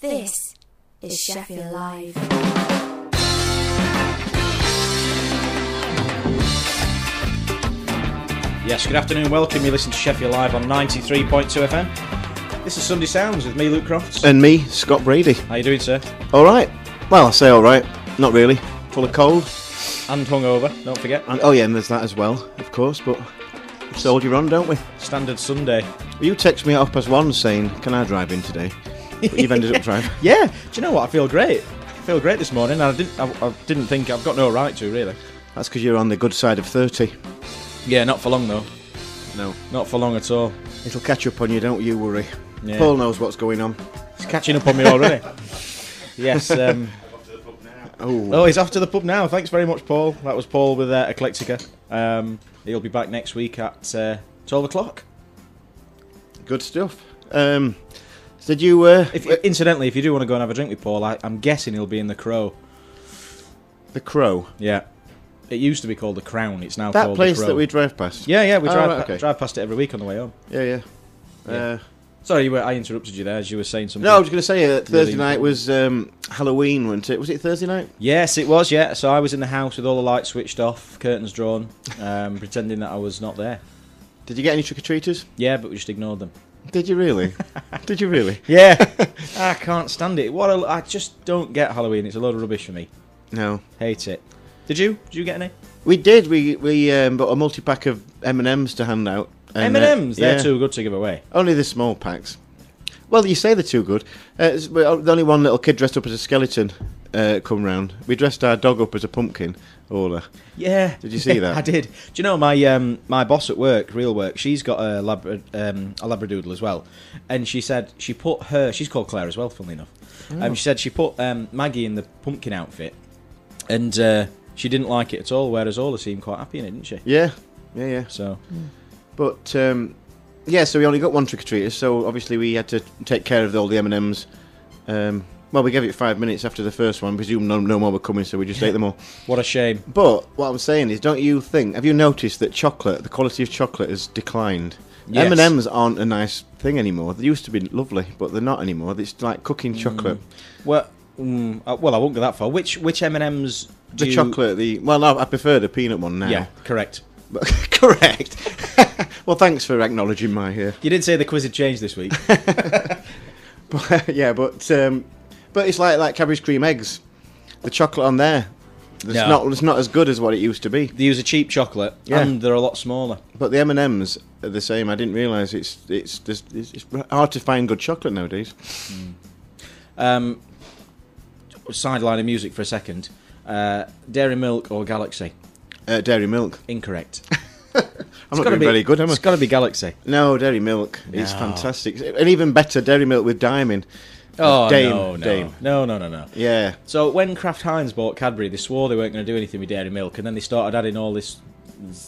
This is Sheffield Live. Yes, good afternoon, welcome. You listen to Sheffield Live on 93.2 FM. This is Sunday Sounds with me, Luke Crofts. And me, Scott Brady. How you doing, sir? All right. Well, I say all right. Not really. Full of cold. And hungover, don't forget. And, oh yeah, and there's that as well, of course. But we soldier on, don't we? Standard Sunday. Well, you text me at half past one saying, "Can I drive in today?" But you've ended up driving. Yeah, do you know what? I feel great. I feel great this morning. and I didn't. I, I didn't think I've got no right to really. That's because you're on the good side of thirty. Yeah, not for long though. No, Not for long at all. it'll catch up on you. Don't you worry. Yeah. Paul knows what's going on. It's catching up on me already. yes. Um, Oh, oh, he's off to the pub now. Thanks very much, Paul. That was Paul with uh, Eclectica. Um, he'll be back next week at uh, twelve o'clock. good stuff. Um, did you? Uh, If, incidentally, if you do want to go and have a drink with Paul, I, I'm guessing he'll be in the Crow. the Crow? Yeah, it used to be called the Crown. It's now That called place the Crow. that we drive past. Yeah, yeah, we Oh, drive, right, pa- okay. drive past it every week on the way home. Yeah, yeah. Yeah. Uh, Sorry, you were, I interrupted you there as you were saying something. no, I was going to say uh, Thursday Really night was um, Halloween, wasn't it? Was it Thursday night? Yes, it was. Yeah, so I was in the house with all the lights switched off, curtains drawn, um, pretending that I was not there. Did you get any trick or treaters? Yeah, but we just ignored them. Did you really? Did you really? Yeah, I can't stand it. What a, I just don't get Halloween. It's a load of rubbish for me. No. Hate it. Did you? Did you get any? We did. We we um, bought a multi pack of M and M's to hand out. M uh, and M's. They're yeah. too good to give away. Only the small packs. Well, you say they're too good. Uh, the only one little kid dressed up as a skeleton uh, come round. We dressed our dog up as a pumpkin. Ola. Yeah. Did you see that? I did. Do you know my um, my boss at work, real work? She's got a labra, um, a labradoodle as well, and she said she put her. She's called Claire as well, funnily enough. Oh. Um, she said she put um, Maggie in the pumpkin outfit, and uh, she didn't like it at all. Whereas Ola seemed quite happy in it, didn't she? Yeah, yeah, yeah. So But um, yeah, so we only got one trick or treater. So obviously we had to take care of all the M and M's. Well, we gave it five minutes after the first one. Presume no, no more were coming, so we just ate them all. what a shame. But what I'm saying is, don't you think? Have you noticed that chocolate, the quality of chocolate, has declined? Yes. M and M's aren't a nice thing anymore. They used to be lovely, but they're not anymore. It's like cooking chocolate. Well, mm, uh, well, I won't go that far. Which which M and M's? The chocolate, the well, no, I prefer the peanut one now. Yeah, correct. But- correct. well, thanks for acknowledging my. Uh, You didn't say the quiz had changed this week. but, yeah, but um, but it's like like Cadbury's cream eggs. The chocolate on there, it's No. not it's not as good as what it used to be. they use a cheap chocolate, Yeah. and they're a lot smaller. But the M and M's are the same. I didn't realise it's it's just, it's it's hard to find good chocolate nowadays. Um, sideline of music for a second. Uh, Dairy Milk or Galaxy? Uh, dairy milk. Incorrect. I'm not doing be- very good, am I? It's got to be Galaxy. No, dairy milk. It's No. fantastic, and even better, dairy milk with in. Oh Daim, no, no, Daim. no, no, no, no. Yeah, So when Kraft Heinz bought Cadbury, they swore they weren't going to do anything with Dairy Milk, and then they started adding all this,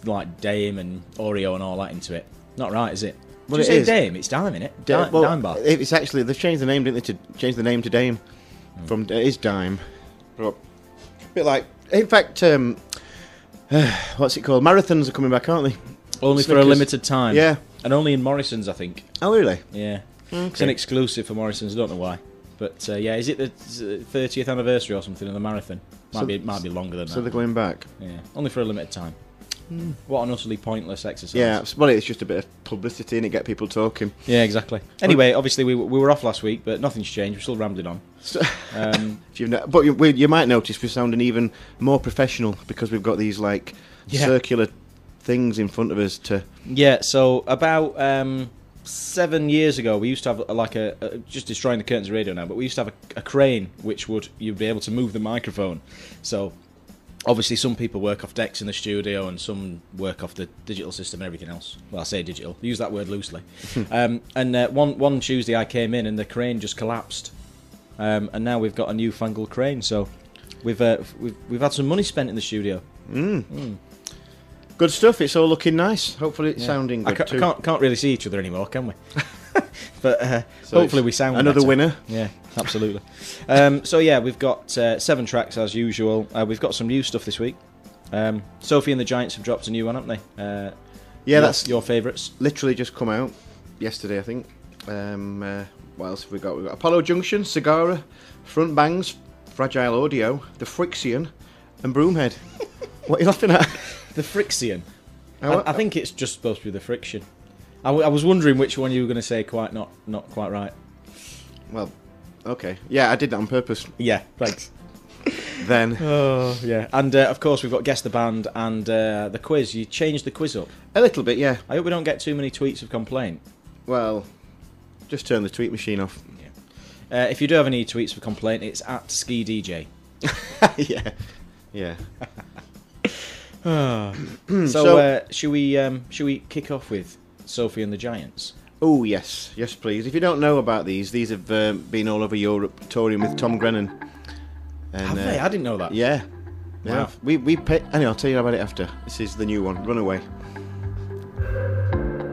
like Daim and Oreo and all that into it. Not right, is it? Well, Did you it say is. Daim? It's Dime in it. Da- Dime, well, dime bar. It's actually they've changed the name, didn't they? To change the name to Daim Hmm. from it is Dime. But, a bit like, in fact, um, what's it called? Marathons are coming back, aren't they? Only for a Snickers. limited time. Yeah. and only in Morrisons, I think. Oh, really? Yeah, it's an exclusive for Morrisons. I don't know why, but uh, yeah, is it the thirtieth anniversary or something of the marathon? Might So- be, might be longer than So that. So they're going back. Yeah, only for a limited time. What an utterly pointless exercise. Yeah, it's- well, it's just a bit of publicity and it get people talking. Yeah, exactly. Anyway, obviously we, we were off last week, but nothing's changed. We're still rambling on. Um, but you, we, you might notice we're sounding even more professional because we've got these like Yeah. circular things in front of us to. yeah, so about um, seven years ago, we used to have uh, like a, a just destroying the curtains radio now, but we used to have a, a crane which would you'd be able to move the microphone. So obviously, some people work off decks in the studio, and some work off the digital system and everything else. Well, I say digital, use that word loosely. um, and uh, one one Tuesday, I came in and the crane just collapsed, um, and now we've got a newfangled crane. So. We've, uh, we've we've had some money spent in the studio. Good stuff. It's all looking nice. Hopefully, it's Yeah. sounding I good ca- too. can't, can't really see each other anymore, can we? but uh, So hopefully we sound another better. winner. Yeah, absolutely. um, so yeah, we've got uh, seven tracks as usual. Uh, we've got some new stuff this week. Um, Sophie and the Giants have dropped a new one, haven't they? Uh, Yeah, your- that's your favourites. literally just come out yesterday, I think. Um, uh, what else have we got? We've got Apollo Junction, Sagara, Front Bangs, Fragile Audio, The Frixion, and Broomhead. what are you laughing at? The Frixion. Oh, I. I think it's just supposed to be the friction. I, w- I was wondering which one you were going to say. Quite not, not quite right. Well, okay. Yeah, I did that on purpose. Yeah, thanks. Then Oh, yeah. And uh, of course, we've got guess the band and uh, the quiz. You changed the quiz up. a little bit, yeah. I hope we don't get too many tweets of complaint. Well, just turn the tweet machine off. Uh, if you do have any tweets of complaint, it's at Ski DJ. yeah, yeah. So, So- uh, should we um, should we kick off with Sophie and the Giants? Oh yes, yes, please. If you don't know about these, these have um, been all over Europe touring with Tom Grennan. And, Have they? I didn't know that. Yeah. Yeah. Wow. We we pay, anyway. I'll tell you about it after. This is the new one, Runaway.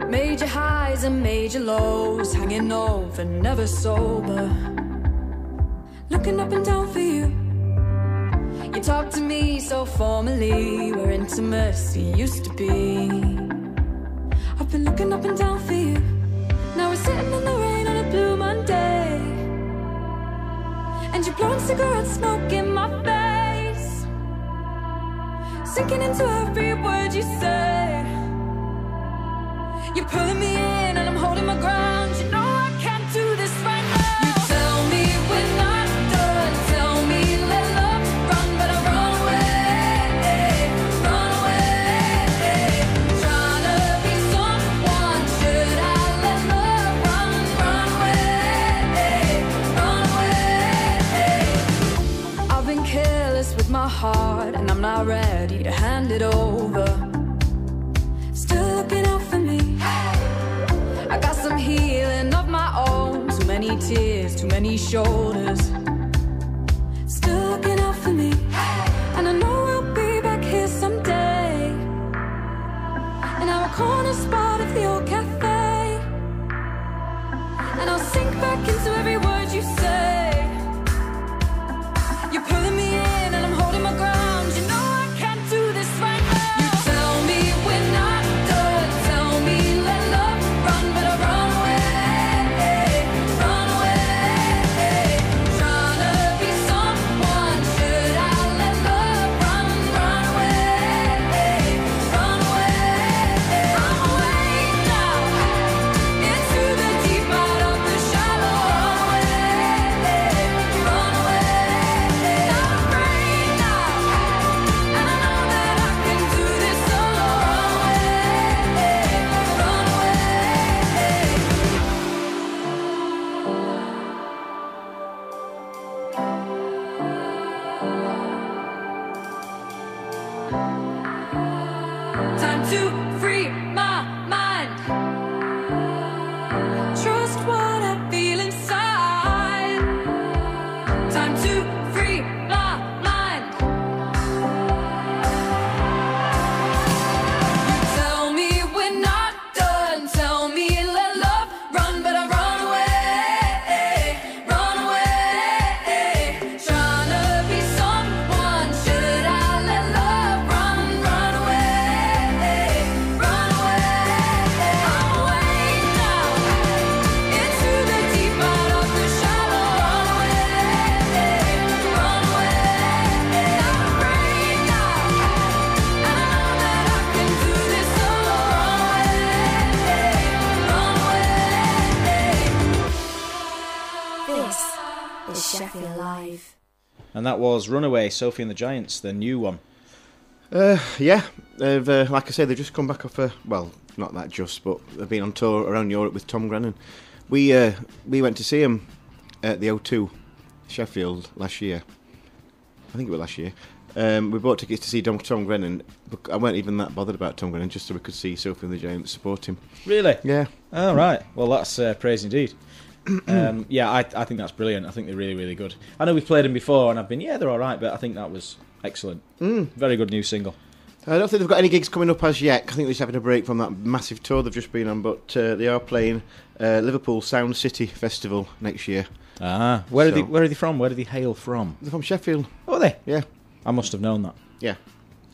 Major highs and major lows, hanging over, never sober. Looking up and down for you. Talk to me so formally, where intimacy used to be. I've been looking up and down for you. Now we're sitting in the rain on a blue Monday. And you're blowing cigarette smoke in my face. Sinking into every word you say. You're pulling me in and I'm holding my ground. You know ready to hand it over. Still looking out for me. I got some healing of my own. Too many tears, too many shoulders. Still looking out for me. And I know we'll be back here someday. In our corner spot of the old cafe. And I'll sink back into every word you say. Was Runaway, Sophie and the Giants, the new one. Uh, yeah, they've uh, like I say, they've just come back off a well, not that just, but they've been on tour around Europe with Tom Grennan. We uh, we went to see him at the O2 Sheffield last year. I think it was last year. Um, we bought tickets to see Tom, Tom Grennan. But I weren't even that bothered about Tom Grennan, just so we could see Sophie and the Giants support him. Really? Yeah, Oh, right. Well, that's uh, praise indeed. um, yeah, I, I think that's brilliant. I think they're really, really good. I know we've played them before, and I've been, yeah, they're all right, but I think that was excellent. Mm. Very good new single. I don't think they've got any gigs coming up as yet. I think they're just having a break from that massive tour they've just been on, but uh, they are playing uh, Liverpool Sound City Festival next year. Ah, where are they? Where are they from? Where do they hail from? They're from Sheffield. Oh, are they? Yeah, I must have known that. yeah.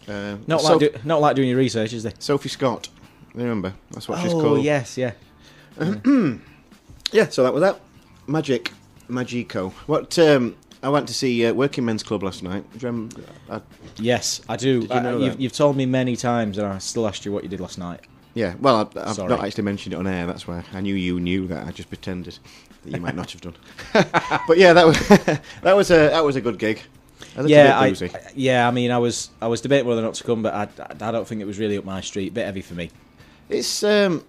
Uh, Not like do, not like doing your research, is they? Sophie Scott. Remember, that's what she's oh, called. yes, yeah. Yeah, so that was that. Magic, Magico. What? Um, I went to see uh, Working Men's Club last night. You? I, Yes, I do. You know Uh, that? you've, you've told me many times, and I still asked you what you did last night. yeah. Well, I, I've Sorry. not actually mentioned it on air. That's why I knew you knew that. I just pretended that you might not have done. but yeah, that was that was a that was a good gig. A yeah, I, yeah. I mean, I was I was debating whether or not to come, but I, I, I don't think it was really up my street. A Bit heavy for me. It's um,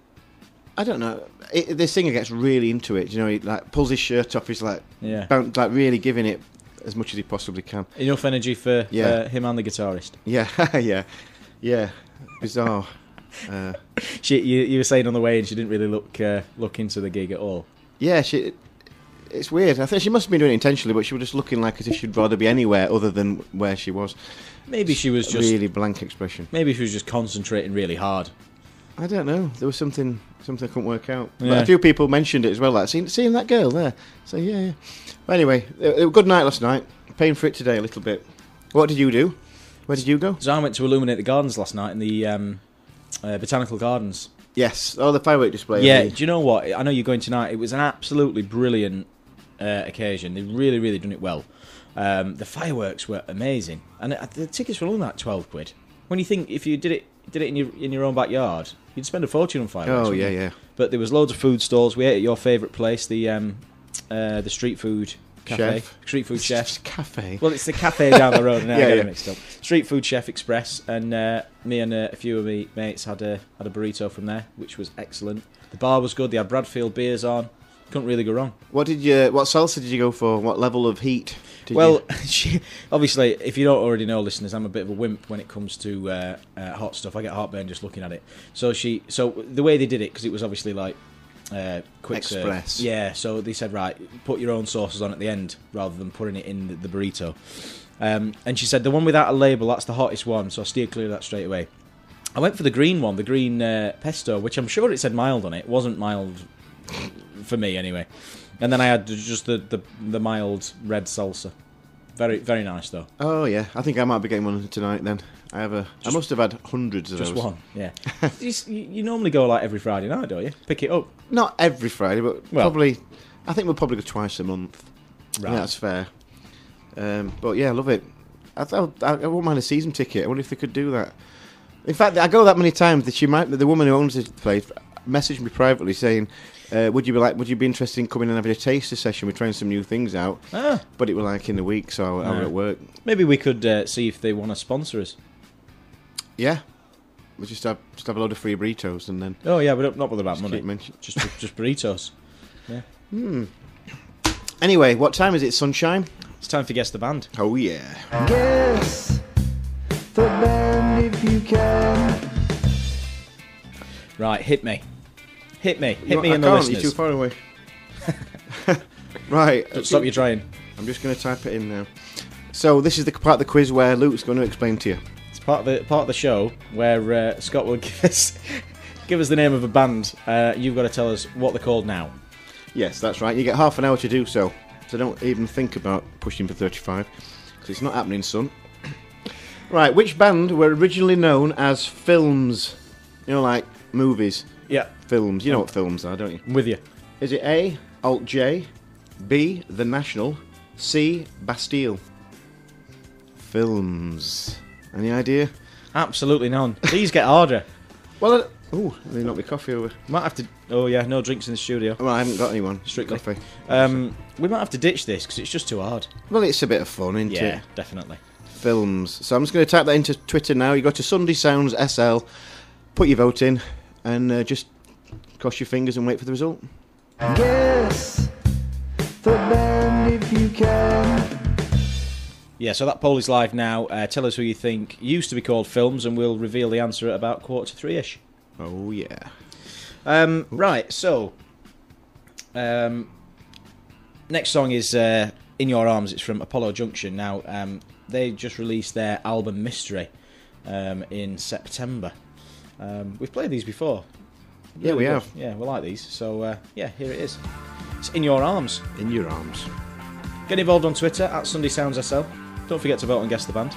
I don't know. It, the singer gets really into it. You know, he like pulls his shirt off. He's like, Yeah. boun- like really giving it as much as he possibly can. Enough energy for Yeah. uh, him and the guitarist. Yeah, yeah, yeah. Bizarre. Uh, She, you, you were saying on the way, and she didn't really look uh, look into the gig at all. yeah, she. It's weird. I think she must have been doing it intentionally, but she was just looking like as if she'd rather be anywhere other than where she was. Maybe she was just really blank expression. maybe she was just concentrating really hard. I don't know. There was something something I couldn't work out. But a few people mentioned it as well. Like seeing, seeing that girl there. So yeah. yeah. But anyway, it, it good night last night. Paying for it today a little bit. What did you do? Where did you go? So I went to illuminate the gardens last night in the um, uh, botanical gardens. Yes. Oh, the firework display. Yeah, do you know what? I know you're going tonight. It was an absolutely brilliant uh, occasion. They've really, really done it well. Um, the fireworks were amazing, and uh, the tickets were only like twelve quid. When you think if you did it did it in your in your own backyard, you'd spend a fortune on fireworks. Oh yeah, you? yeah. But there was loads of food stalls. We ate at your favourite place, the um, uh, the street food cafe, Chef. street food chef. Cafe. Well, it's the cafe down the road, I Yeah, get yeah. mixed up. Street Food Chef Express, and uh, me and uh, a few of my mates had a had a burrito from there, which was excellent. The bar was good. They had Bradfield beers on. Couldn't really go wrong. What did you? What salsa did you go for? What level of heat? Did well, you? she, obviously, if you don't already know, listeners, I'm a bit of a wimp when it comes to uh, uh, hot stuff. I get heartburn just looking at it. So she, so the way they did it, because it was obviously like uh, quick serve. Express. Yeah. So they said, right, put your own sauces on at the end rather than putting it in the, the burrito. Um, and she said the one without a label, that's the hottest one. So I steer clear of that straight away. I went for the green one, the green uh, pesto, which I'm sure it said mild on it. It wasn't mild for me anyway. And then I had just the, the, the mild red salsa. Very very nice though. oh yeah, I think I might be getting one tonight. Then I have a. I Just- must have had hundreds of Just those. one, yeah. you, you normally go like every Friday night, don't you? Pick it up. Not every Friday, but Well- probably. I think we'll probably go twice a month. Right. Yeah, that's fair. Um, but yeah, I love it. I thought I, I wouldn't mind a season ticket. I wonder if they could do that. In fact, I go that many times that she might. The woman who owns the place messaged me privately saying, uh, "Would you be like? Would you be interested in coming and having a taster session? We're trying some new things out." Ah, But it was like in the week, so I, I was at work. maybe we could uh, see if they want to sponsor us. Yeah, we just have just have a load of free burritos and then Oh yeah, we don't not bother about just money. Just just burritos. Yeah. Hmm. Anyway, what time is it? Sunshine. It's time for guess the band. Oh yeah. Guess the band if you can. Right, hit me, hit me, hit You- me I and the listeners. You're too far away. right. Don't stop you trying. I'm just going to type it in now. So this is the part of the quiz where Luke's going to explain to you. It's part of the part of the show where uh, Scott will give us give us the name of a band. Uh, you've got to tell us what they're called now. Yes, that's right. You get half an hour to do so. So don't even think about pushing for 35 because it's not happening, son. right. Which band were originally known as Films? You know, like movies, Yeah, films. You know what films are, don't you? I'm with you. Is it A. Alt J, B. The National, C. Bastille? Films. Any idea? Absolutely none. These get harder. Well, uh, oh, they knocked my coffee over. Might have to. Oh yeah, no drinks in the studio. Well, I haven't got anyone. Strictly. Coffee. Um, we might have to ditch this because it's just too hard. Well, it's a bit of fun, isn't it? Yeah, it? definitely. Films. So I'm just going to type that into Twitter now. You go to Sunday Sounds SL, put your vote in, and uh, just cross your fingers and wait for the result. Guess the band if you can. Yeah, so that poll is live now. Uh, tell us who you think used to be called films, and we'll reveal the answer at about quarter to three ish. Oh yeah. Um, right, so um, next song is uh, "In Your Arms." It's from Apollo Junction. Now um, they just released their album Mystery um, in September. Um, we've played these before. Yeah, we good. have. Yeah, we like these. So uh, yeah, here it is. It's "In Your Arms." In your arms. Get involved on Twitter at Sunday Sounds SL. Don't forget to vote and guess the band.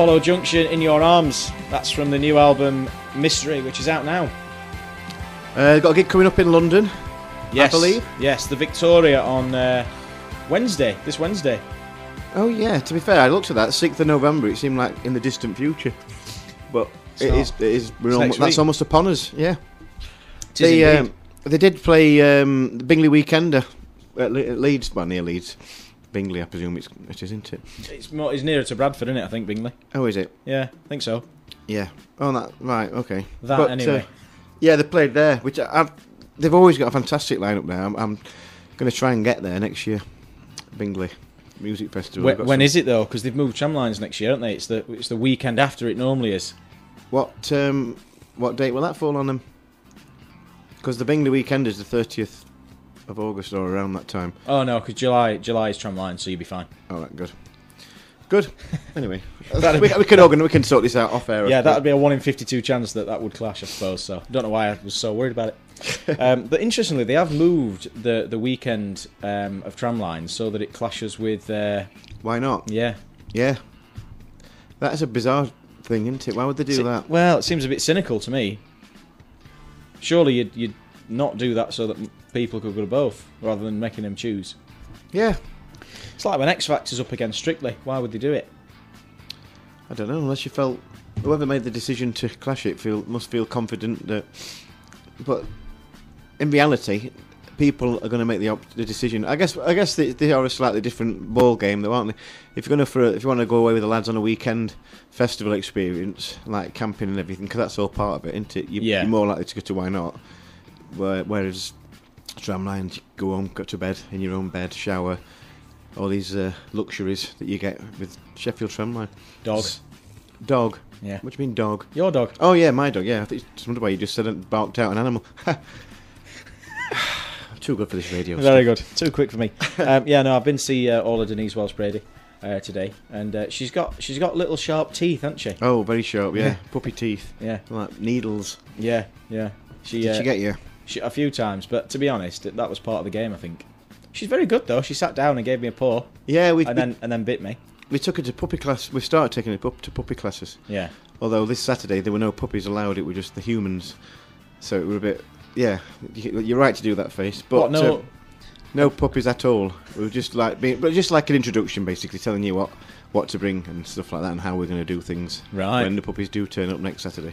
Apollo Junction in Your Arms. That's from the new album Mystery, which is out now. Uh, got a gig coming up in London. Yes, believe. Yes, the Victoria on uh, Wednesday. This Wednesday. Oh yeah. To be fair, I looked at that sixth of November. It seemed like in the distant future, but It's it not. is. It is. It's that's almost upon us. Yeah. They um, they did play um, the Bingley Weekender at, Le- at Leeds, well near Leeds. Bingley, I presume it's it is, isn't it? it's more. It's nearer to Bradford, isn't it? I think Bingley. Oh, is it? Yeah, I think so. Yeah. Oh, that right. Okay. That But, uh, anyway. yeah, they played there, which I, I've, they've always got a fantastic lineup there. I'm, I'm going to try and get there next year. Bingley Music Festival. When, when is it though? Because they've moved tramlines next year, haven't they? It's the it's the weekend after it normally is. What um, what date will that fall on them? Because the Bingley weekend is the thirtieth of August or around that time. Oh no, because July July is tramline, so you'll be fine. All right, good, good. Anyway, we, we can organise, we can sort this out off air. Yeah, that would be a one in fifty-two chance that that would clash, I suppose. So don't know why I was so worried about it. um, but interestingly, they have moved the the weekend um, of tramlines so that it clashes with. Uh, Y Not? yeah, Yeah, that's a bizarre thing, isn't it? Why would they do Se- that? Well, it seems a bit cynical to me. Surely you'd, you'd not do that so that people could go to both, rather than making them choose. Yeah, It's like when X Factor's up against Strictly. Why would they do it? I don't know. Unless you felt whoever made the decision to clash it feel must feel confident that. But in reality, people are going to make the, op- the decision. I guess. I guess they, they are a slightly different ball game, though, aren't they? If you're going to for a, if you want to go away with the lads on a weekend festival experience, like camping and everything, because that's all part of it, isn't it? You, Yeah. You're more likely to go to Y Not. Where, whereas tramlines, you go home, go to bed in your own bed, shower, all these uh, luxuries that you get with Sheffield tramline. Dog. S- Dog. Yeah. What do you mean dog? Your dog. Oh yeah, my dog. Yeah, I think just wonder why you just said it barked out an animal. Too good for this radio. Very stuff. good. Too quick for me. um, yeah, no, I've been to see uh, all of Denise Wells Brady uh, today, and uh, she's got she's got little sharp teeth, hasn't she? Oh, very sharp. Yeah, puppy teeth, Yeah, like needles. yeah, yeah. She, Did uh, she get you? She a few times, but to be honest, that was part of the game. I think she's very good though. She sat down and gave me a paw, Yeah, we and we, then and then bit me. we took her to puppy class. We started taking her up to puppy classes. Yeah, Although this Saturday there were no puppies allowed. It were just the humans. So it were a bit. Yeah, you- you're right to do that face. But What, no- uh, no puppies at all. We were just like being, but just like an introduction, basically telling you what what to bring and stuff like that, and how we're going to do things Right. when the puppies do turn up next Saturday.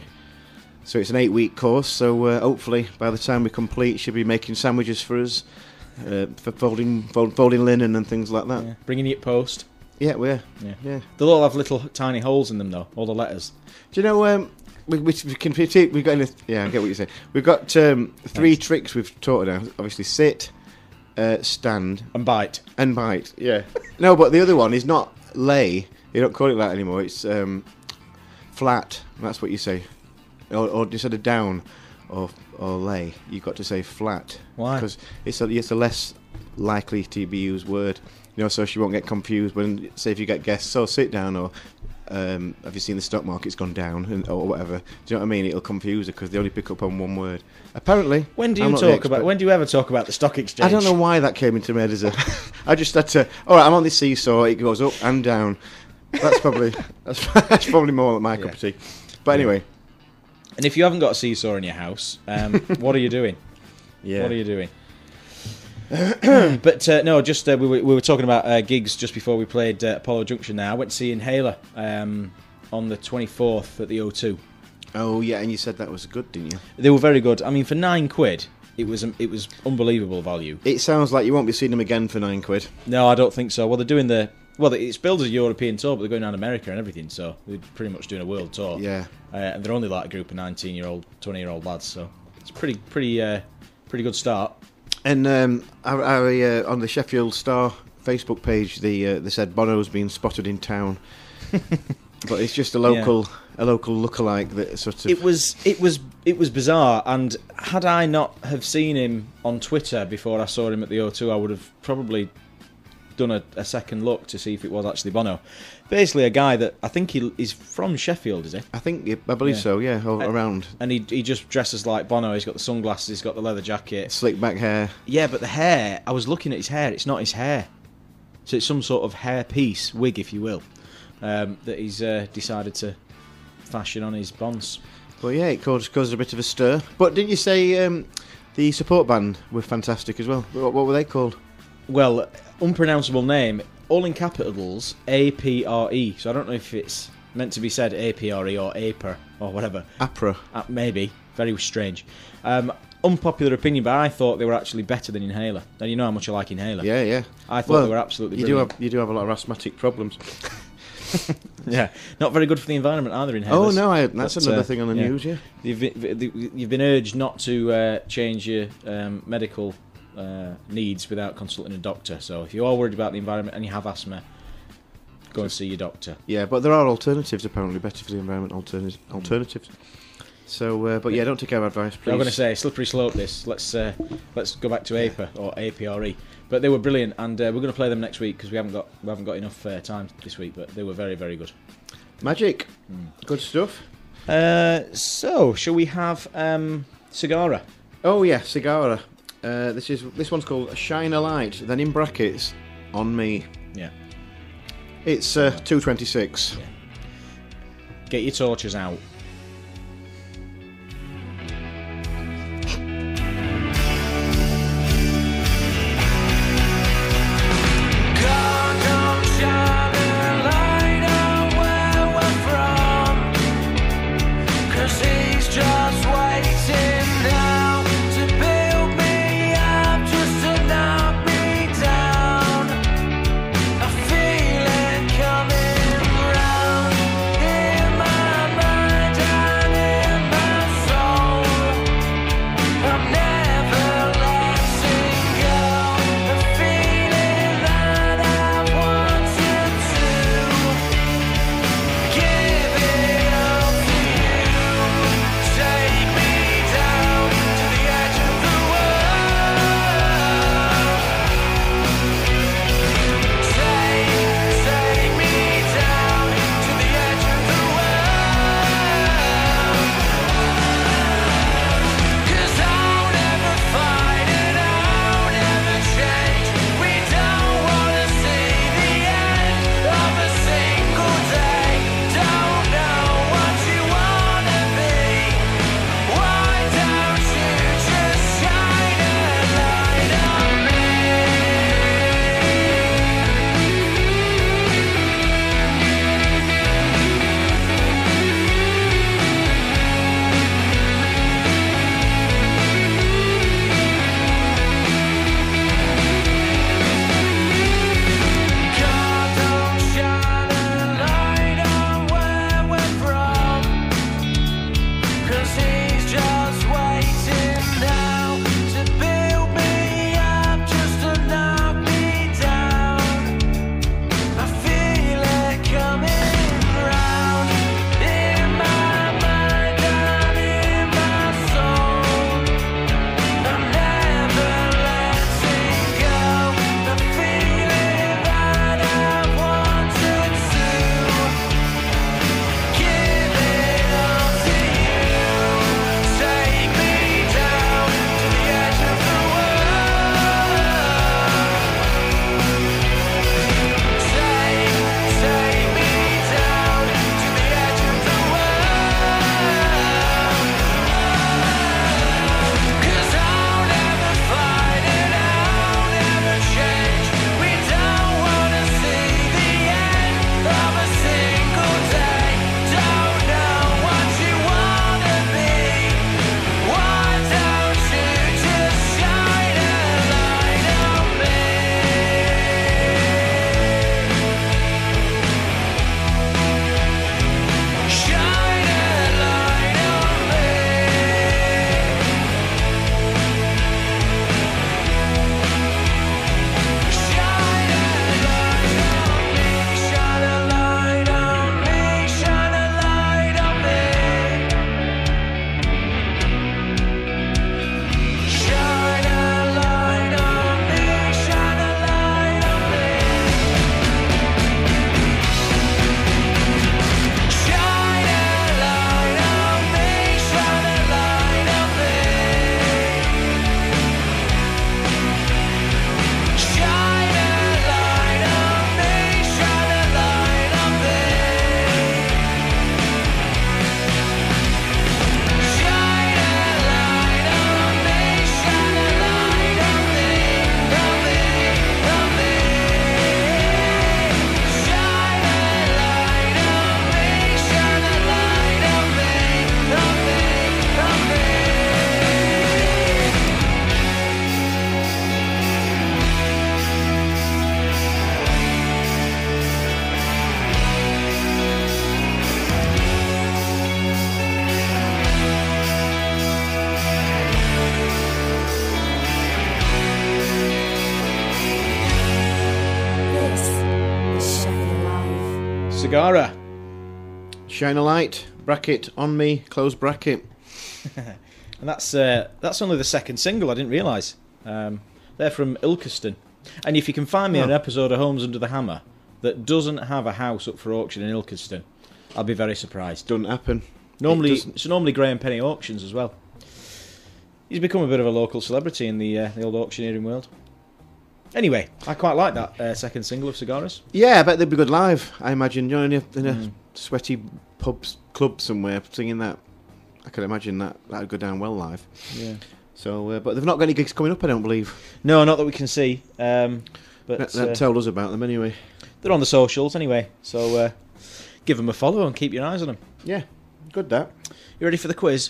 So it's an eight week course. So uh, hopefully by the time we complete, she'll be making sandwiches for us, uh, for folding fold, folding linen and things like that. yeah. bringing you at post. Yeah, we're Yeah. yeah. They'll all have little tiny holes in them though. All the letters. Do you know um, we, we, we can we've got yeah I get what you're saying. We've got um, three tricks we've taught her now. Obviously, sit, uh, stand, And bite. and bite. Yeah. no, but the other one is not lay. You don't call it that anymore. It's um, flat. That's what you say. Or, or instead of down or or lay, you've got to say flat. Why? Because it's a, it's a less likely to be used word. You know, so she won't get confused when, say, if you get guests, so sit down or. Um, have you seen the stock market's gone down and, or whatever? Do you know what I mean? It'll confuse her because they only pick up on one word. Apparently, When do you talk about? When do you ever talk about the stock exchange? I don't know why that came into my head as a. I just had to. All right, I'm on this seesaw. It goes up and down. That's probably that's, that's probably more like my cup of tea. But anyway, And if you haven't got a seesaw in your house, um, what are you doing? yeah. What are you doing? but uh, no, just uh, we, were, we were talking about uh, gigs just before we played uh, Apollo Junction. Now I went to see Inhaler um, on the 24th at the O2. Oh yeah, and you said that was good, didn't you? They were very good. I mean, for nine quid, it was um, it was unbelievable value. It sounds like you won't be seeing them again for nine quid. No, I don't think so. Well, they're doing the well. It's billed as a European tour, but they're going down America and everything. So they're pretty much doing a world tour. Yeah. Uh, and they're only like a group of 19 year old, 20 year old lads. So it's pretty pretty uh, pretty good start. And um, I, I, uh, on the Sheffield Star Facebook page, the uh, they said Bono's been spotted in town, but it's just a local a local lookalike that sort of. It was it was it was bizarre, and had I not have seen him on Twitter before I saw him at the O2, I would have probably done a, a second look to see if it was actually Bono. Basically, a guy that I think he is from Sheffield, is he? I think I believe Yeah. so. Yeah, Uh, around And he he just dresses like Bono. He's got the sunglasses, he's got the leather jacket. slick back hair. Yeah, but the hair. I was looking at his hair. It's not his hair. So it's some sort of hair piece, wig, if you will. um, that he's uh, decided to fashion on his bonds. But yeah, it caused, caused a bit of a stir. But didn't you say um, the support band were fantastic as well? What, what were they called? Well, unpronounceable name, all in capitals, A P R E. So I don't know if it's meant to be said A P R E or APR or whatever. APRA. Uh, maybe. Very strange. Um, unpopular opinion, but I thought they were actually better than Inhaler. And you know how much I like Inhaler. Yeah, yeah. I thought Well, they were absolutely You do have you do have a lot of asthmatic problems. Yeah, not very good for the environment either. Inhalers. Oh no, I, that's But, another uh, thing on the yeah. news. Yeah. You've been, you've been urged not to uh, change your um, medical uh, needs without consulting a doctor. So if you are worried about the environment and you have asthma, go and see your doctor. Yeah, but there are alternatives apparently better for the environment. Alternatives. Alternatives. So, uh, but yeah, don't take our advice, please. I'm going to say slippery slope. This let's uh, let's go back to APA or APRE. But they were brilliant, and uh, we're going to play them next week because we haven't got we haven't got enough uh, time this week. But they were very very good. Magic. Good stuff. Uh, so shall we have um, Cigara? Oh yeah, Cigara. Uh, this is this one's called Shine a Light. Then in brackets, on me. Yeah. It's uh, two twenty six. Get your torches out. Cigara. Shine a light, bracket on me, close bracket. And that's uh, that's only the second single. I didn't realise. Um, they're from Ilkeston. And if you can find me an Oh. episode of Homes Under the Hammer that doesn't have a house up for auction in Ilkeston, I'll be very surprised. Doesn't happen. Normally, It it's normally Graham Penny auctions as well. He's become a bit of a local celebrity in the uh, the old auctioneering world. Anyway, I quite like that uh, second single of Cigaras. Yeah, I bet they'd be good live. I imagine, you know, in a, in a Mm. sweaty pub club somewhere singing that. I can imagine that that'd go down well live. Yeah. So, uh, but they've not got any gigs coming up. I don't believe. No, not that we can see. Um, but That, that uh, told us about them anyway. they're on the socials anyway. So uh, give them a follow and keep your eyes on them. Yeah, good that. You ready for the quiz?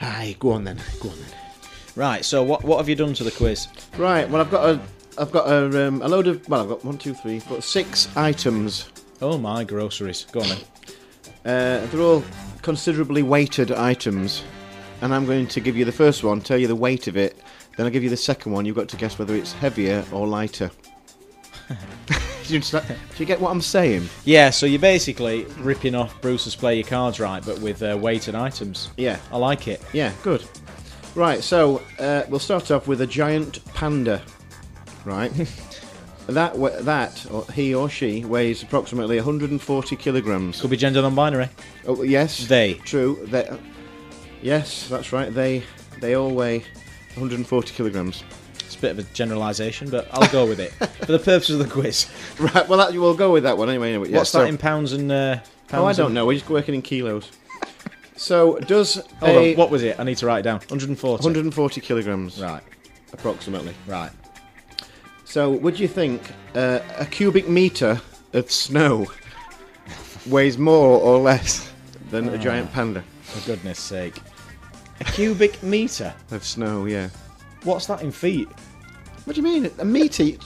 Aye, go on then. Go on then. Right. So what what have you done to the quiz? Right. Well, I've got a, I've got a, um, a load of. Well, I've got one, two, three, four, six items. Oh my groceries. Go on then. Uh, they're all considerably weighted items, and I'm going to give you the first one, tell you the weight of it. Then I'll give you the second one. You've got to guess whether it's heavier or lighter. do, you, do you get what I'm saying? Yeah. So you're basically ripping off Bruce's Play Your Cards Right, but with uh, weighted items. Yeah. I like it. Yeah, good. Right, so uh, we'll start off with a giant panda. Right. that that or he or she weighs approximately 140 kilograms. Could be gender non-binary. Oh, yes. They. True. They, yes, that's right. They they all weigh 140 kilograms. It's a bit of a generalisation, but I'll go with it for the purpose of the quiz. Right. Well, that, we'll go with that one anyway. anyway. Yeah, What's so- that in pounds and? Uh, pounds Oh, I don't know. We're just working in kilos. So does Hold a on. What was it? I need to write it down. 140. 140 kilograms Right. approximately. Right. So, would you think uh, a cubic meter of snow weighs more or less than a giant panda For goodness sake. A cubic metre. of snow? Yeah. What's that in feet? What do you mean? A meter?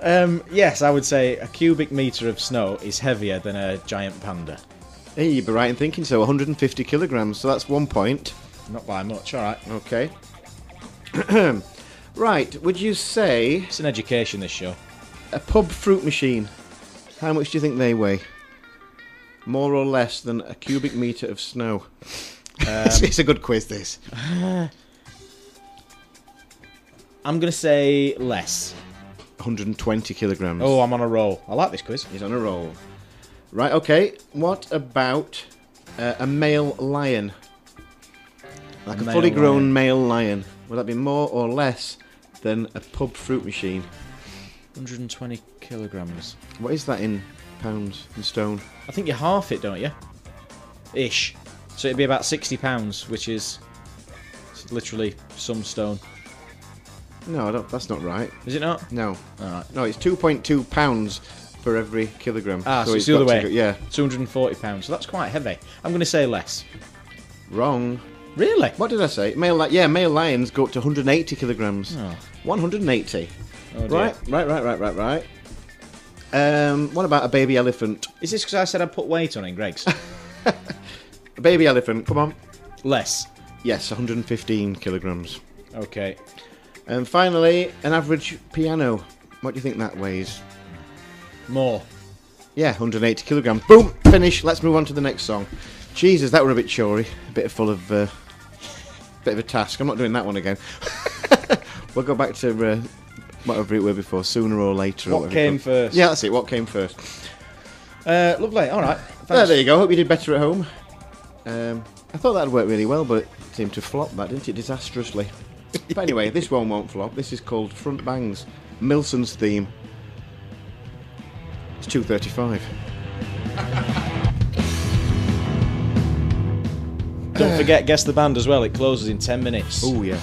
Um, yes, I would say a cubic metre of snow is heavier than a giant panda. Hey, you'd be right in thinking so. 150 kilograms. So that's one point. Not by much. All right. Okay. right. Would you say It's an education. This show. a pub fruit machine? How much do you think they weigh? More or less than a cubic meter of snow? it's, it's a good quiz. This. I'm gonna say less. 120 kilograms. Oh, I'm on a roll. I like this quiz. He's on a roll. Right, okay. What about uh, a male lion? Like A a, male fully grown lion. male lion. Would that be more or less than a pub fruit machine? 120 kilograms. What is that in pounds and stone? I think you half it, don't you? Ish. So it'd be about 60 pounds, which is literally some stone. No, I don't, that's not right. Is it not? No. All right. No, it's 2.2 pounds for every kilogram. Ah, so, it's it's the other way. go- yeah. 240 pounds. So that's quite heavy. I'm going to say less. Wrong. Really? What did I say? Male li- yeah, male lions go up to 180 kilograms. Oh. 180. Oh, dear. Right, right, right, right, right, right. Um, what about a baby elephant? Is this because I said I'd put weight on in Greggs? A baby elephant, come on. less. Yes, 115 kilograms. Okay. And finally, an average piano. What do you think that weighs? More. Yeah, 180 kilograms. Boom, finish. Let's move on to the next song. Jesus, that were a bit chory, a bit full of, uh, bit of a task. I'm not doing that one again. we'll go back to uh, whatever it were before, sooner or later. What you came first? Yeah, that's it. What came first? Uh, lovely. All right. There, there you go. Hope you did better at home. Um, I thought that'd work really well, but it seemed to flop. That didn't it? Disastrously. but anyway, this one won't flop. This is called Front Bangs, Milson's theme. It's two thirty-five. Don't forget, guess the band as well. It closes in 10 minutes. Oh yeah.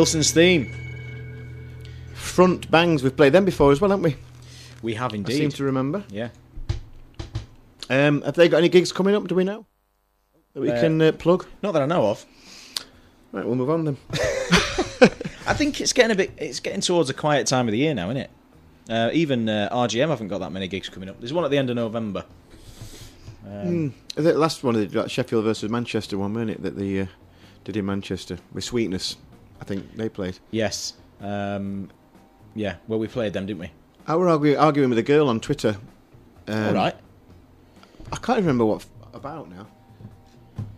Milson's theme. Front bangs. We've played them before as well, haven't we? We have indeed. I seem to remember. Yeah. Um, have they got any gigs coming up? Do we know that we Uh, can uh, plug? Not that I know of. Right, we'll move on then. I think it's getting a bit. It's getting towards a quiet time of the year now, isn't it? Uh, even uh, RGM haven't got that many gigs coming up. There's one at the end of November. Um, The last one, of the Sheffield versus Manchester one, wasn't it? That they uh, did in Manchester with Sweetness. I think they played. Yes. Um, yeah. Well, we played them, didn't we? I were arguing, arguing with a girl on Twitter. Um, All right. I can't even remember what f- about now.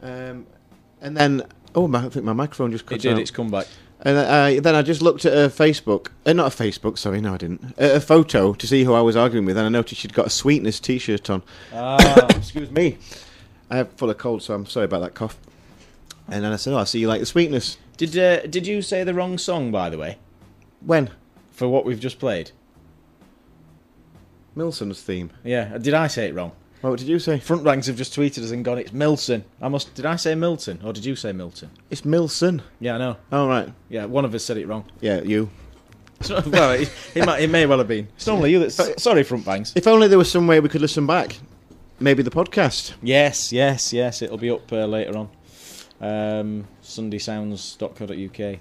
Um, and then, oh, my, I think my microphone just cut It did. out. It's come back. And uh, then I just looked at her Facebook, uh, not a Facebook, sorry, no, I didn't. Uh, a photo to see who I was arguing with, and I noticed she'd got a Sweetness T-shirt on. Ah, Excuse me. I have full of cold, so I'm sorry about that cough. And then I said, "Oh, I see you like the Sweetness." Did uh, Did you say the wrong song, by the way, When for what we've just played? Milson's theme. Yeah. Did I say it wrong? What did you say? Front Bangs have just tweeted us and gone. It's Milson. I must. Did I say Milton or did you say Milton? It's Milson. Yeah, I know. Oh right, Yeah, one of us said it wrong. yeah, you. Not- well, it, it, might, it may well have been. It's normally you that's. Sorry, front bangs. If only there was some way we could listen back. Maybe the podcast. Yes, yes, yes. It'll be up uh, later on. Um, SundaySounds.co.uk.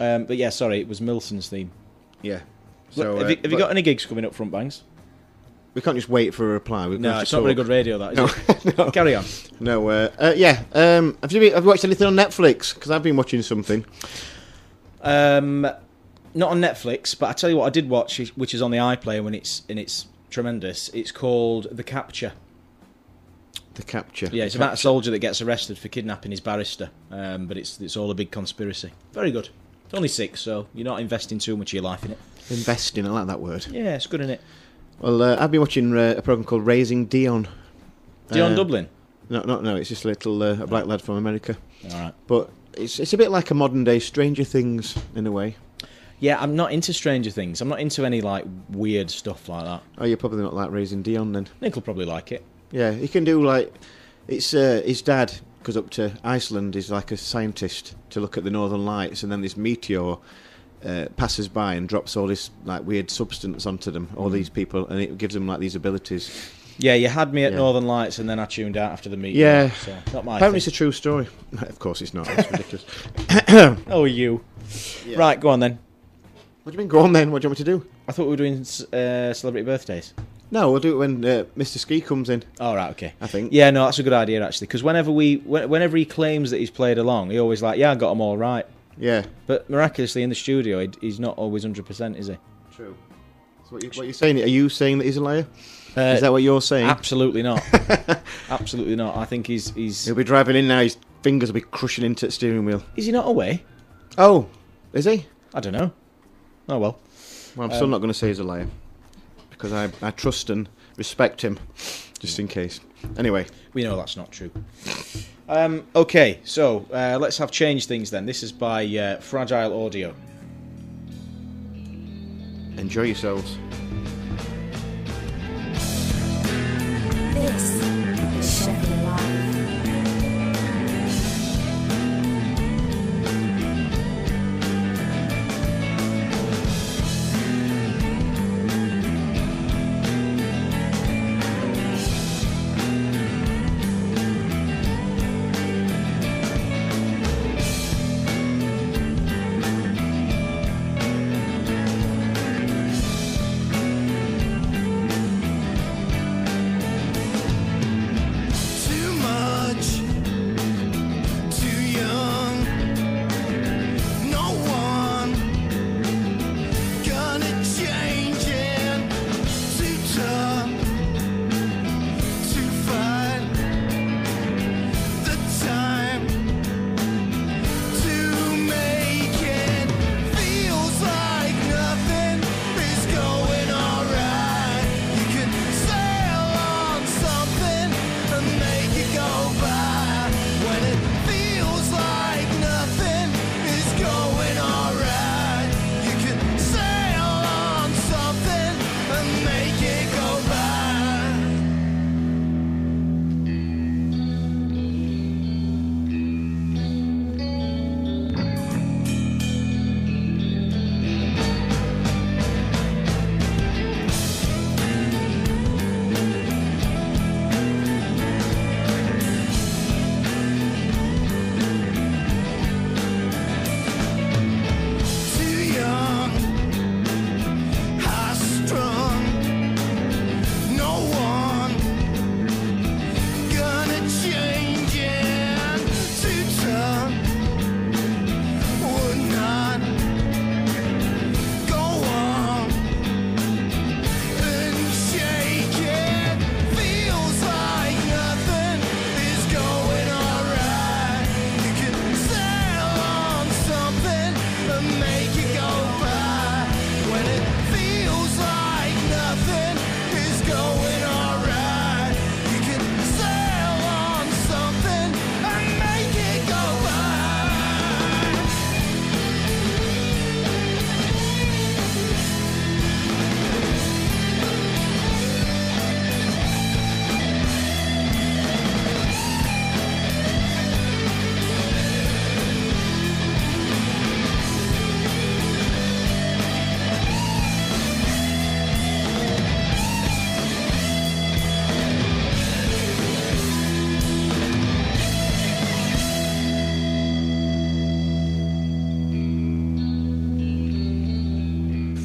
Um, but yeah, sorry, it was Milson's theme. Yeah. So, So have, uh, you, have you got any gigs coming up, front bangs? We can't just wait for a reply. We've No, it's not very good radio. That is it. Carry on. No. Uh, uh, yeah. Um, have you been, have you watched anything on Netflix? Because I've been watching something. Um, not on Netflix, but I tell you what, I did watch, which is on the iPlayer when it's and it's tremendous. It's called The Capture. The capture. Yeah, it's about a soldier that gets arrested for kidnapping his barrister, um, but it's it's all a big conspiracy. Very good. It's only six, so you're not investing too much of your life in it. investing. I like that word. Yeah, it's good in it. Well, uh, I've been watching uh, a program called Raising Dion. Dion Uh, Dublin. No, no, no. It's just a little uh, a black lad from America, All right. but it's it's a bit like a modern day Stranger Things in a way. Yeah, I'm not into Stranger Things. I'm not into any like weird stuff like that. Oh, you're probably not like Raising Dion then. Nick will probably like it. Yeah, he can do like it's uh, his dad goes up to Iceland. He's like a scientist to look at the northern lights, and then this meteor uh, passes by and drops all this like weird substance onto them. All these people, and it gives them like these abilities. Yeah, you had me at Yeah. Northern Lights, and then I tuned out after the meeting. Yeah. so not my. Apparently, it's a true story. of course, it's not. It's ridiculous. Oh, you. Yeah. Right, go on then. What do you mean? Go on then. What do you want me to do? I thought we were doing uh, celebrity birthdays. No, we'll do it when uh, Mr. Ski comes in. All right, okay. I think. Yeah, no, that's a good idea actually. Because whenever we, whenever he claims that he's played along, he always like, yeah, I got them all right. Yeah. But miraculously in the studio, he, he's not always hundred percent, is he? True. So what, you, what you're saying? Are you saying that he's a liar? Uh, Is that what you're saying? Absolutely not. absolutely not. I think he's he's. He'll be driving in now. His fingers will be crushing into the steering wheel. Is he not away? Oh, is he? I don't know. Oh well. Well, I'm still Um, not going to say he's a liar because I, I trust and respect him, just in case. Anyway, We know that's not true. Um, okay, so uh, let's have changed things then. This is by uh, Fragile Audio. enjoy yourselves. This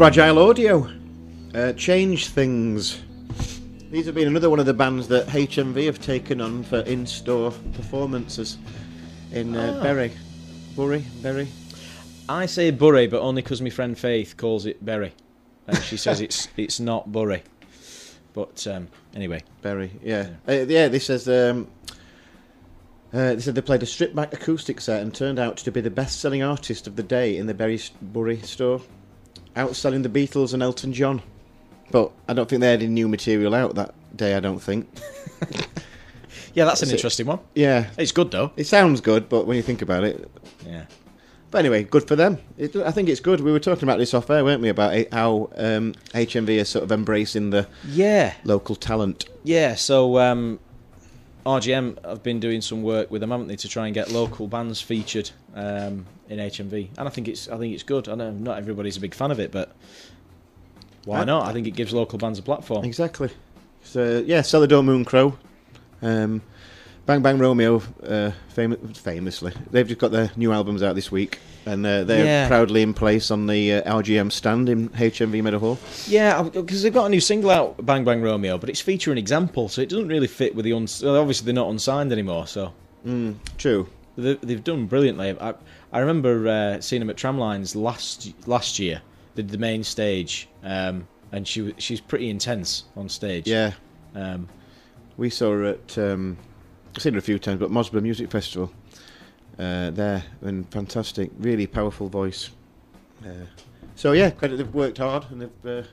Fragile Audio. Uh, change things. These have been another one of the bands that HMV have taken on for in-store performances in uh, Ah. Bury. Bury? Bury? I say Bury, but only because my friend Faith calls it Berry, and she says it's it's not Bury. But um, anyway, Bury, yeah. Uh, yeah, this says... Um, uh, they said they played a stripped back acoustic set and turned out to be the best selling artist of the day in the Bury, Bury store, outselling the Beatles and Elton John. But I don't think they had any new material out that day, I don't think. yeah, that's an it. interesting one. Yeah, It's good though. it sounds good, but when you think about it, Yeah. But anyway, good for them. It, I think it's good. We were talking about this off air, weren't we? About it, how um, HMV is sort of embracing the Yeah, local talent. yeah. So um, RGM have been doing some work with them, haven't they, to try and get local bands featured um, in HMV, and I think it's I think it's good. I know not everybody's a big fan of it, but why Uh, not? I think it gives local bands a platform. Exactly. So yeah, Cellar Door Moon Crow, um, Bang Bang Romeo, uh, fam- famously, they've just got their new albums out this week, and uh, they're Yeah. proudly in place on the uh, RGM stand in HMV Meadowhall. Yeah, because they've got a new single out, Bang Bang Romeo, but it's featuring example, so it doesn't really fit with the uns- well, obviously they're not unsigned anymore, so Mm, true. they- they've done brilliantly. I, I remember uh, seeing them at Tramlines last last year. They did the main stage, um, and she w- she's pretty intense on stage. Yeah, Um, we saw her at. Um, I've seen her a few times, but Mosborough Music Festival. Uh, there and fantastic, really powerful voice. Uh, so yeah, credit they've worked hard and they've uh,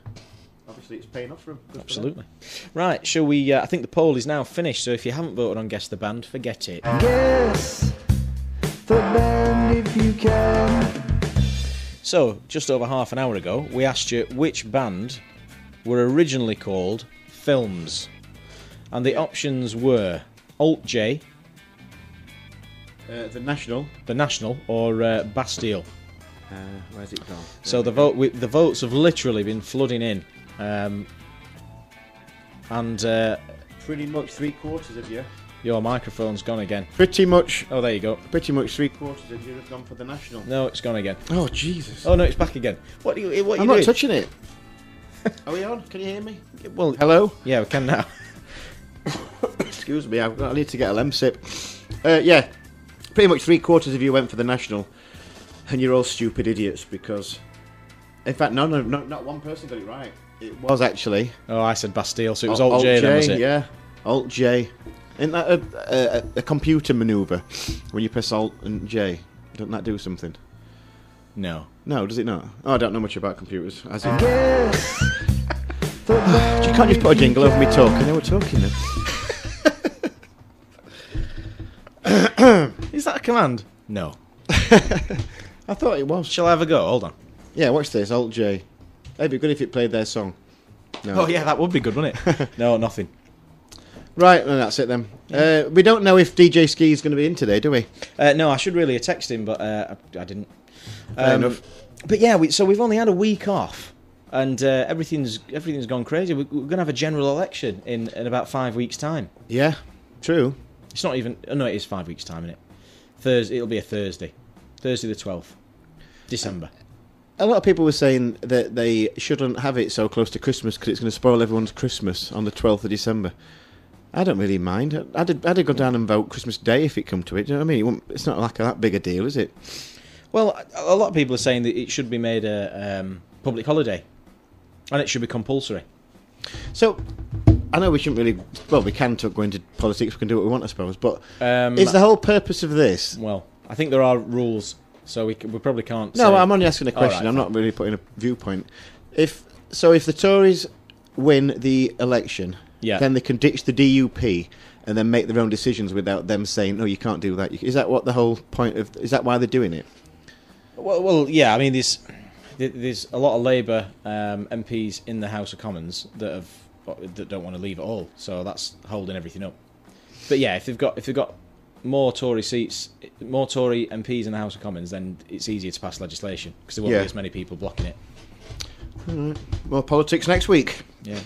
obviously it's paying off for them. Good for them. absolutely. Right, shall we? Uh, I think the poll is now finished. So if you haven't voted on Guess the Band, forget it. Guess the band if you can. So, just over half an hour ago, we asked you which band were originally called Films. And the options were Alt J, Uh, the National. The National, or uh, Bastille. Uh, where's it gone? So the vote, we, the votes have literally been flooding in. Um, and uh, pretty much three quarters of you. your microphone's gone again. Pretty much, Oh, there you go. pretty much three quarters of you have gone for the National. No, it's gone again. Oh Jesus! Oh no, it's back again. What are you? What are I'm you not doing? touching it. Are we on? Can you hear me? well, Hello. yeah, we can now. Excuse me, I've got, I need to get a Lemsip. Uh, yeah, pretty much three quarters of you went for the national, and you're all stupid idiots because, in fact, no, no, no not one person got it right. It was actually Oh, I said Bastille, so it was Alt- Alt J, then, was it? Yeah, Alt J. Isn't that a, a, a computer maneuver when you press Alt and J? Doesn't that do something? No. No, does it not? Oh, I don't know much about computers. As in, Guess the band you can't just put a jingle over me can. talking. They were talking then. Is that a command? No. I thought it was. Shall I have a go? Hold on. Yeah, watch this. Alt J. It'd be good if it played their song. No. Oh yeah, that would be good, wouldn't it? no, nothing. Right, well, that's it then. Uh, we don't know if DJ Ski is going to be in today, do we? Uh, no, I should really have texted him, but uh, I, I didn't. Fair Um, enough. But yeah, we, so we've only had a week off, and uh, everything's everything's gone crazy. We, we're going to have a general election in, in about five weeks' time. Yeah, true. It's not even. Oh, no, it is five weeks' time, isn't it? Thursday. It'll be a Thursday. Thursday the twelfth, December. A lot of people were saying that they shouldn't have it so close to Christmas because it's going to spoil everyone's Christmas on the 12th of December. I don't really mind. I'd, I'd go down and vote Christmas Day if it come to it. Do you know what I mean? It It's not like that big a deal, is it? Well, a a lot of people are saying that it should be made a um, public holiday, and it should be compulsory. So, I know we shouldn't really. Well, we can talk, go into politics, we can do what we want, I suppose. But Um, is the whole purpose of this. well, I think there are rules, so we, c- we probably can't. No, say- I'm only asking a All right, question. I'm not really putting a viewpoint. If so, if the Tories win the election, Yeah. then they can ditch the DUP and then make their own decisions without them saying, "No, you can't do that." You- Is that what the whole point of? Is that why they're doing it? Well, well, yeah. I mean, there's there- there's a lot of Labour um, MPs in the House of Commons that have that don't want to leave at all. So that's holding everything up. But yeah, if they've got if they've got more Tory seats, more Tory MPs in the House of Commons, then it's easier to pass legislation because there won't Yeah. be as many people blocking it. More politics next week. Yeah.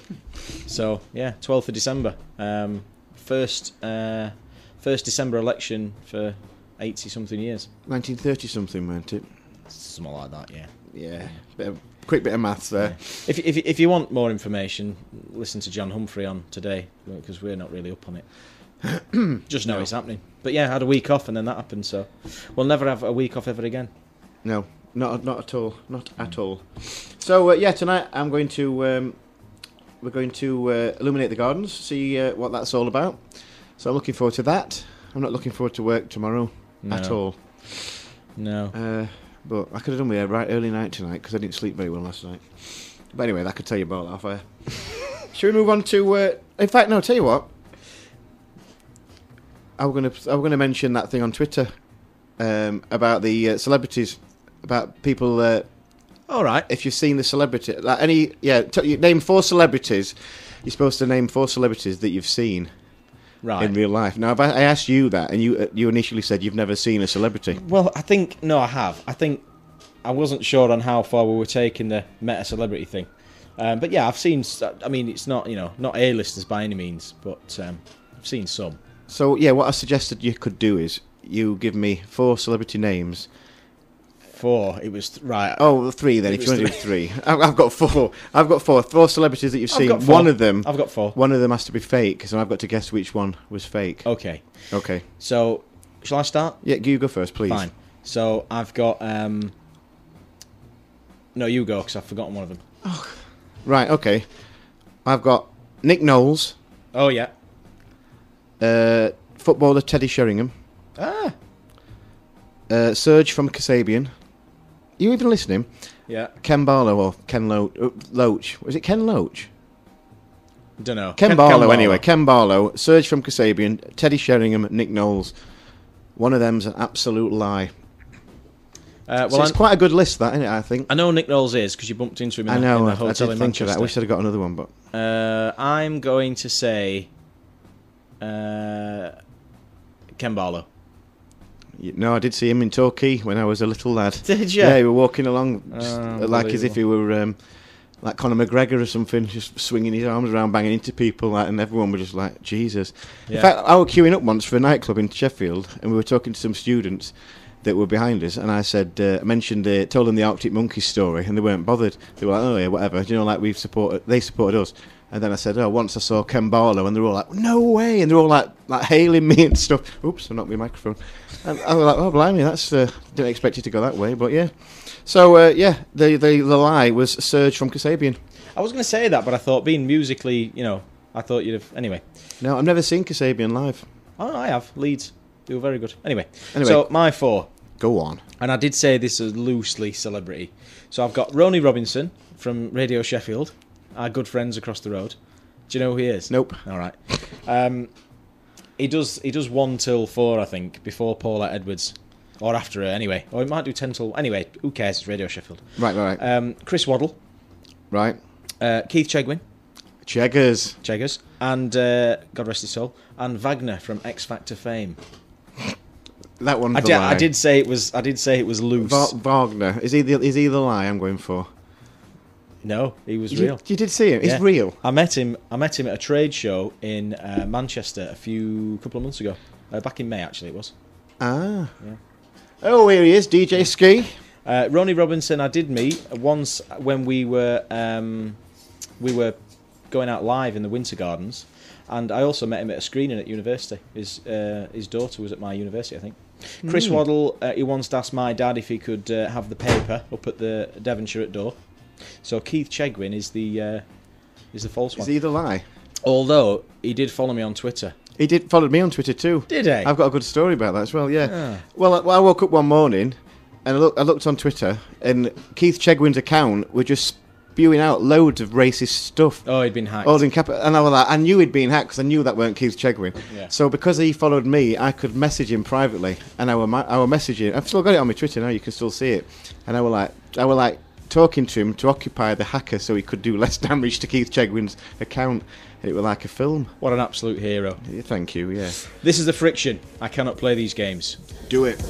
So yeah, twelfth of December, um, first uh, first December election for eighty something years. 1930 something, weren't it? something like that. Yeah. Yeah, bit of, quick bit of maths there. If if if you want more information, listen to John Humphrey on today because we're not really up on it. Just know it's happening. But yeah, I had a week off and then that happened, so we'll never have a week off ever again. No, not not at all, not at all. So uh, yeah, tonight I'm going to um, we're going to uh, illuminate the gardens, see uh, what that's all about. So I'm looking forward to that. I'm not looking forward to work tomorrow at all. No. But I could have done with a right early night tonight because I didn't sleep very well last night. But anyway, I could tell you about that off air. Should we move on to? Uh, in fact, no. Tell you what. I'm going to. I was going to mention that thing on Twitter um, about the uh, celebrities, about people. Uh, All right. if you've seen the celebrity, like any, yeah, t- name four celebrities. You're supposed to name four celebrities that you've seen Right. in real life. Now, if I, I asked you that, and you uh, you initially said you've never seen a celebrity. Well, I think no, I have. I think I wasn't sure on how far we were taking the meta celebrity thing, um, but yeah, I've seen. I mean, it's not you know not A-listers by any means, but um, I've seen some. So yeah, what I suggested you could do is you give me four celebrity names. Four. It was th- right. Oh, three then. It If you want to do three, I've, I've got four. I've got four. Four celebrities that you've seen. One of them. I've got four. One of them has to be fake, so I've got to guess which one was fake. Okay. Okay. So, shall I start? Yeah, you go first, please. Fine. So I've got. um No, you go because I've forgotten one of them. Right. Okay. I've got Nick Knowles, Oh yeah. uh, footballer Teddy Sheringham, Ah. uh, Serge from Kasabian. You even listening? Yeah. Ken Barlow or Ken Lo- uh, Loach? Was it Ken Loach? I don't know. Ken, Barlow, anyway. Ken Barlow, Serge from Kasabian, Teddy Sheringham, Nick Knowles. One of them's an absolute lie. Uh, so well, it's I, quite a good list, that, isn't it, I think? I know Nick Knowles is because you bumped into him in, I the, know, in the I, I did in think of that. I wish I'd have got another one, but Uh, I'm going to say uh, Ken Barlow. No, I did see him in Torquay when I was a little lad. Did you? Yeah, he were walking along just, Oh, uh, like as if he were um, like Conor McGregor or something, just swinging his arms around, banging into people, like, and everyone was just like, Jesus. In fact, I was queuing up once for a nightclub in Sheffield, and we were talking to some students that were behind us, and I said, uh, I mentioned, uh, told them the Arctic Monkeys story, and they weren't bothered. They were like, oh yeah, whatever. You know, like we've supported, they supported us. And then I said, oh, once I saw Ken Barlow, and they're all like, no way, and they're all like, like hailing me and stuff. Oops, I knocked my microphone. And I was like, oh, blimey, that's uh, didn't expect it to go that way, but yeah. So uh, yeah, the, the the lie was Serge from Kasabian. I was going to say that, but I thought being musically, you know, I thought you'd have. Anyway, No, I've never seen Kasabian live. oh, I have Leeds. They were very good. Anyway, Anyway. so my four, Go on. and I did say this is loosely celebrity. So I've got Ronnie Robinson from Radio Sheffield, our good friends across the road. Do you know who he is? Nope. All right. Um, he does. He does one till four, I think, before Paulette Edwards, or after her. Anyway, or he might do ten till. Anyway, who cares? It's Radio Sheffield. Right, right, right. Um, Chris Waddle, right. uh, Keith Chegwin, Cheggers. Cheggers, and uh, God rest his soul, and Wagner from X Factor fame. That one. I did. I did say it was. I did say it was loose. Va- Wagner. Is he the is he the lie I'm going for? No, he was You real. did, you did see him. He's Yeah. real. I met him. I met him at a trade show in uh, Manchester a few couple of months ago. Uh, back in May, actually, it was. Ah. Oh, here he is, DJ Ski. Uh, Rony Robinson, I did meet once when we were um, we were going out live in the Winter Gardens, and I also met him at a screening at university. His uh, his daughter was at my university, I think. Chris Hmm. Waddle, uh, he once asked my dad if he could uh, have the paper up at the Devonshire at door. So Keith Chegwin is the uh, is the false Is one. he the lie? Although he did follow me on Twitter. He did follow me on Twitter too. Did he? I've got a good story about that as well. Yeah. Ah. Well, I, well, I woke up one morning and I, look, I looked on Twitter, and Keith Chegwin's account were just spewing out loads of racist stuff. Oh, he'd been hacked. All in cap, and I was like, I knew he'd been hacked because I knew that weren't Keith Chegwin. Yeah. So because he followed me, I could message him privately, and I were ma- I were messaging. I've still got it on my Twitter now. You can still see it, and I were like, I were like talking to him to occupy the hacker so he could do less damage to Keith Chegwin's account. And it was like a film. What an absolute hero. Yeah, Thank you. Yeah. This is the friction. I cannot play these games. Do it.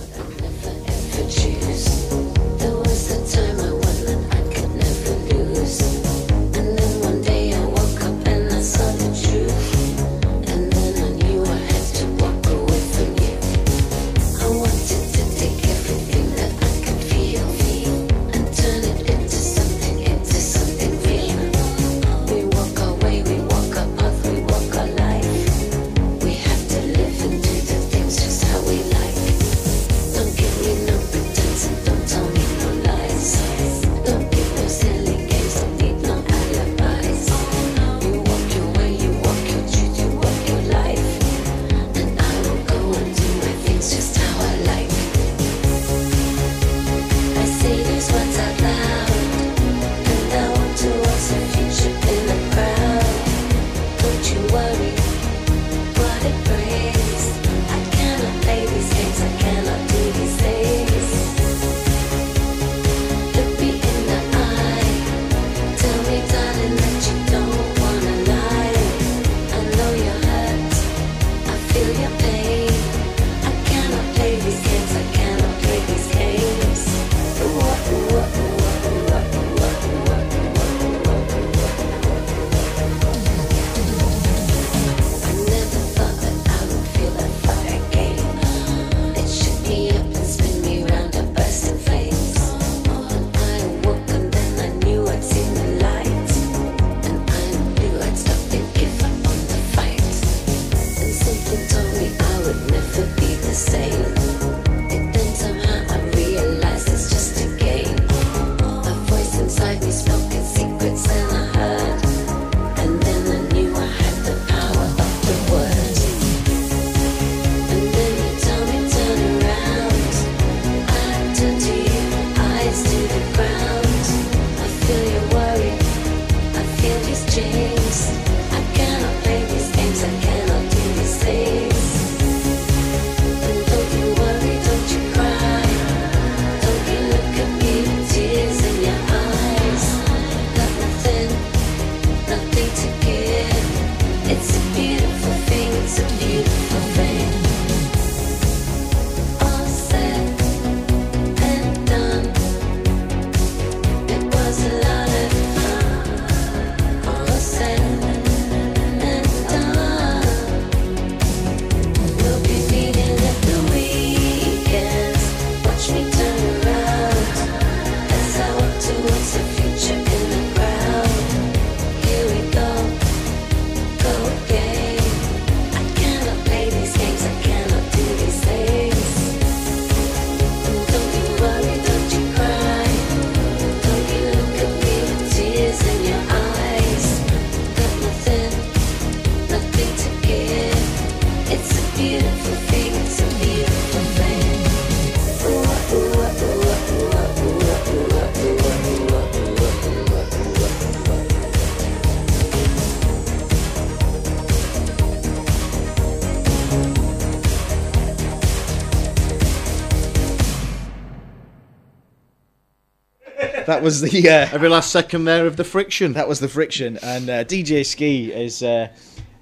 That was the uh, Every last second there of the friction. that was the friction, and uh, DJ Ski is. Uh,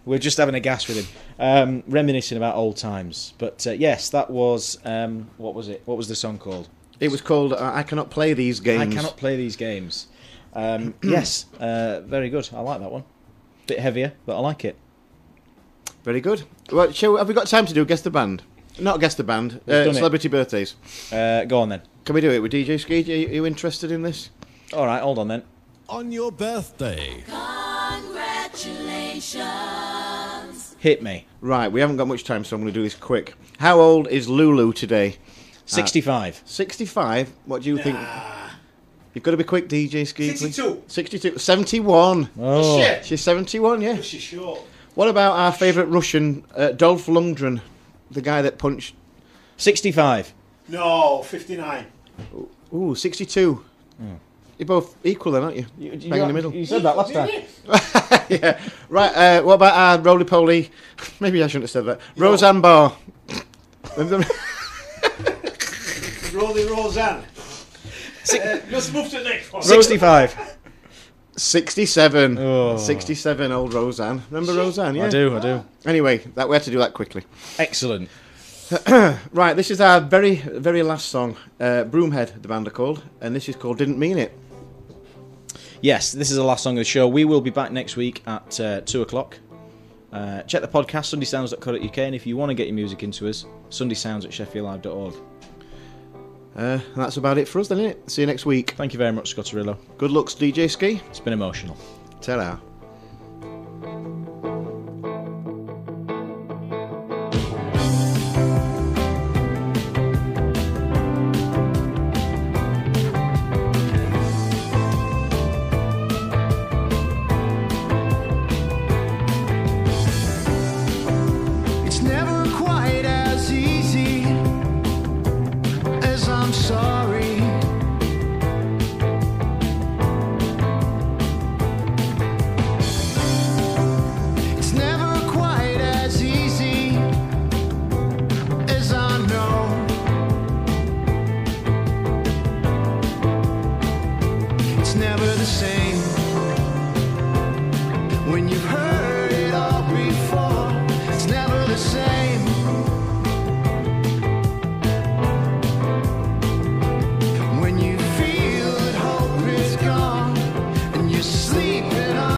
we're just having a gas with him, um, reminiscing about old times. But uh, yes, that was um, what was it? What was the song called? It was called uh, I Cannot Play These Games. I cannot play these games. Um, yes, uh, very good. I like that one. Bit heavier, but I like it. Very good. Well, shall we, have we got time to do Guess the Band? Not Guess the Band. Uh, done it. celebrity birthdays. Uh, go on then. Can we do it with DJ Ski? Are you, interested in this? All right, hold on then. On your birthday. Congratulations. Hit me. Right, we haven't got much time, so I'm going to do this quick. How old is Lulu today? Sixty-five. 65. What do you think? You've got to be quick, DJ Ski. 62. 62. 71. Oh, Shit. She's 71, yeah. She's short. What about our favourite Russian, uh, Dolph Lundgren, the guy that punched? 65. No, 59. Ooh, 62. You're both equal then, aren't you? You Bang in the middle. You said that last time. yeah. Right, uh, what about our roly poly? Maybe I shouldn't have said that. Roseanne Barr. Rolly Roseanne. Uh, let's move to the next one. 65. 67. Oh. 67, old Roseanne. Remember Roseanne, yeah? I do, I do. Anyway, that we had to do that quickly. Excellent. Right, this is our very, very last song. Uh, Broomhead, the band are called, and this is called Didn't Mean It. Yes, this is the last song of the show. We will be back next week at uh, 2 o'clock. Uh, check the podcast, sundaysounds.co.uk, and if you want to get your music into us, sundaysounds at sheffieldlive.org. Uh, that's about it for us, then, isn't it? See you next week. Thank you very much, Scotterillo. Good looks, DJ Ski. It's been emotional. Ta-ra.